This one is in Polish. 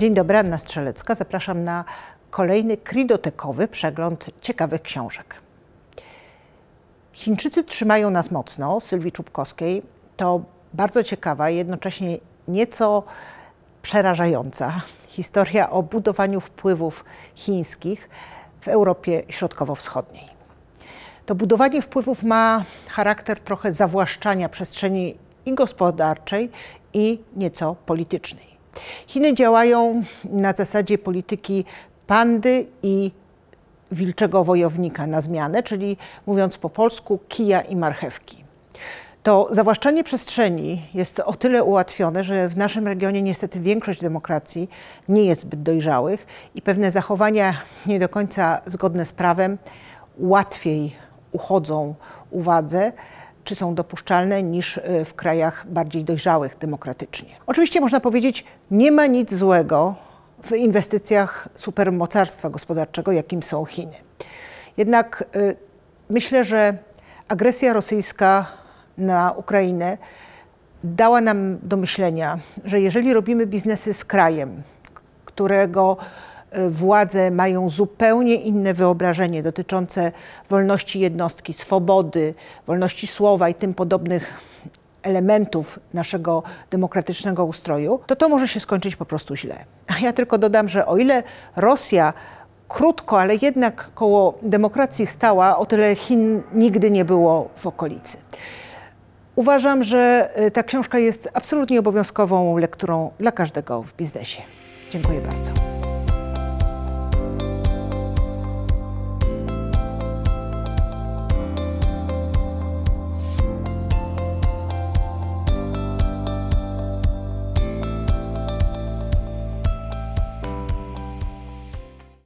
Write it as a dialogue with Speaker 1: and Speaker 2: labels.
Speaker 1: Dzień dobry, Anna Strzelecka. Zapraszam na kolejny kridotekowy przegląd ciekawych książek. Chińczycy trzymają nas mocno, Sylwii Czubkowskiej. To bardzo ciekawa jednocześnie nieco przerażająca historia o budowaniu wpływów chińskich w Europie Środkowo-Wschodniej. To budowanie wpływów ma charakter trochę zawłaszczania przestrzeni i gospodarczej, i nieco politycznej. Chiny działają na zasadzie polityki pandy i wilczego wojownika na zmianę, czyli mówiąc po polsku, kija i marchewki. To zawłaszczanie przestrzeni jest o tyle ułatwione, że w naszym regionie niestety większość demokracji nie jest zbyt dojrzałych i pewne zachowania nie do końca zgodne z prawem łatwiej uchodzą uwadze czy są dopuszczalne niż y, w krajach bardziej dojrzałych demokratycznie. Oczywiście można powiedzieć, nie ma nic złego w inwestycjach supermocarstwa gospodarczego, jakim są Chiny. Jednak y, myślę, że agresja rosyjska na Ukrainę dała nam do myślenia, że jeżeli robimy biznesy z krajem, którego władze mają zupełnie inne wyobrażenie dotyczące wolności jednostki, swobody, wolności słowa i tym podobnych elementów naszego demokratycznego ustroju, to to może się skończyć po prostu źle. A ja tylko dodam, że o ile Rosja krótko, ale jednak koło demokracji stała, o tyle Chin nigdy nie było w okolicy. Uważam, że y, ta książka jest absolutnie obowiązkową lekturą dla każdego w biznesie. Dziękuję bardzo.